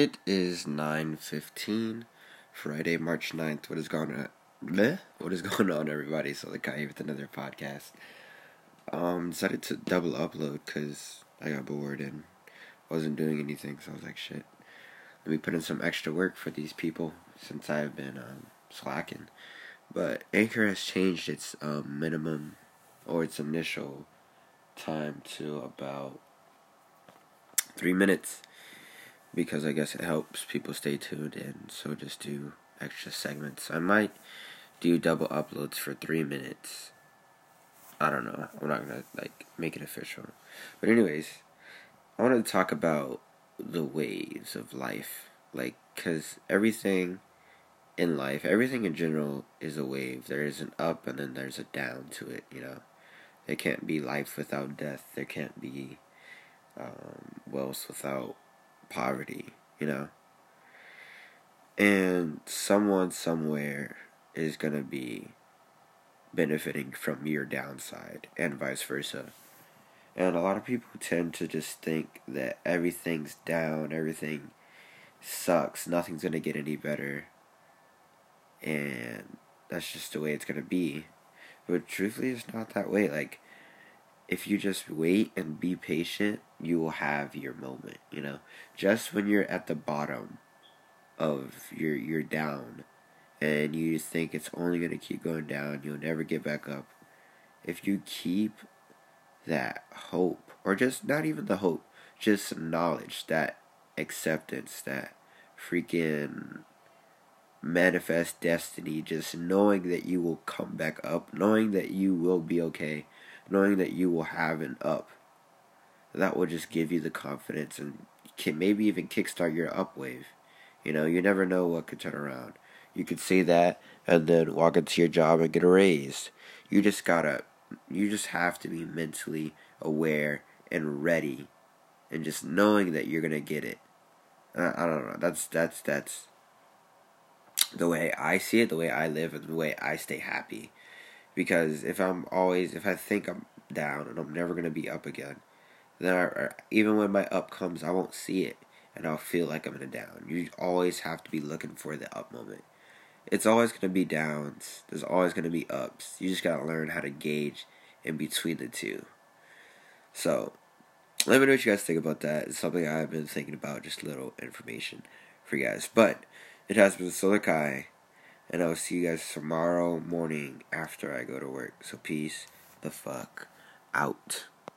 It is 9.15, Friday, March 9th. What is going on? Bleh? What is going on, everybody? So, the guy with another podcast. Um, decided to double upload because I got bored and wasn't doing anything. So, I was like, shit. Let me put in some extra work for these people since I've been um, slacking. But Anchor has changed its um, minimum or its initial time to about three minutes because I guess it helps people stay tuned and so just do extra segments. I might do double uploads for three minutes. I don't know. I'm not gonna like make it official. But anyways, I wanted to talk about the waves of life. Like, cause everything in life, everything in general is a wave. There is an up and then there's a down to it, you know. There can't be life without death. There can't be um, wealth without poverty, you know? And someone somewhere is going to be benefiting from your downside and vice versa. And a lot of people tend to just think that everything's down, everything sucks, nothing's going to get any better. And that's just the way it's going to be. But truthfully, it's not that way. Like, if you just wait and be patient, you will have your moment, you know. Just when you're at the bottom of your you're down and you think it's only going to keep going down, you'll never get back up. If you keep that hope or just not even the hope, just knowledge, that acceptance, that freaking manifest destiny, just knowing that you will come back up, knowing that you will be okay knowing that you will have an up. That will just give you the confidence and can maybe even kickstart your up wave. You know, you never know what could turn around. You could say that and then walk into your job and get a raise. You just gotta, you just have to be mentally aware and ready, and just knowing that you're gonna get it. Uh, I don't know. That's that's that's the way I see it, the way I live, and the way I stay happy. Because if I'm always, if I think I'm down and I'm never gonna be up again, then I, even when my up comes, I won't see it and I'll feel like I'm in a down. You always have to be looking for the up moment. It's always gonna be downs. There's always gonna be ups. You just gotta learn how to gauge in between the two. So, let me know what you guys think about that. It's something I've been thinking about. Just little information for you guys. But it has been Solar Kai. And I'll see you guys tomorrow morning after I go to work. So peace the fuck out.